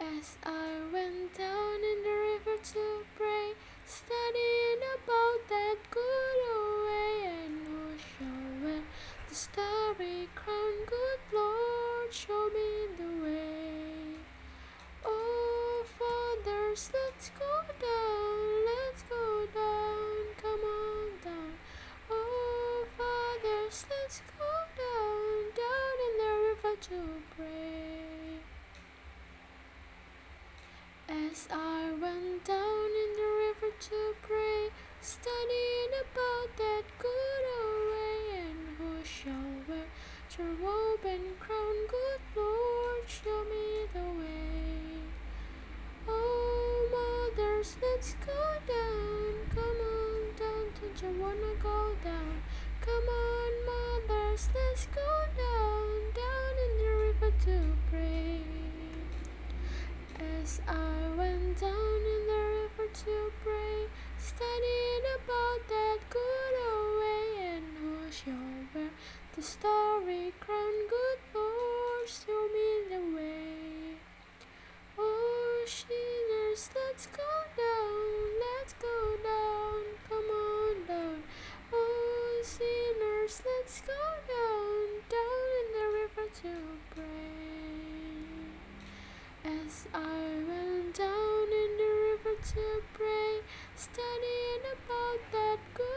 As I went down in the river to pray, studying about that good old way, and who shall wear the starry crown? Good Lord, show me the way. Oh, fathers, let's go down, let's go down, come on down. Oh, fathers, let's go down, down in the river to pray. As I went down in the river to pray, studying about that good old way, and who shall wear the robe and crown? Good Lord, show me the way. Oh, mothers, let's go down, come on down, don't you wanna go down? Come on, mothers, let's go down studying about that good old way and who who's sure the story crown good or show me the way. Oh, sinners, let's go down, let's go down, come on down. Oh, sinners, let's go down, down in the river to pray. aku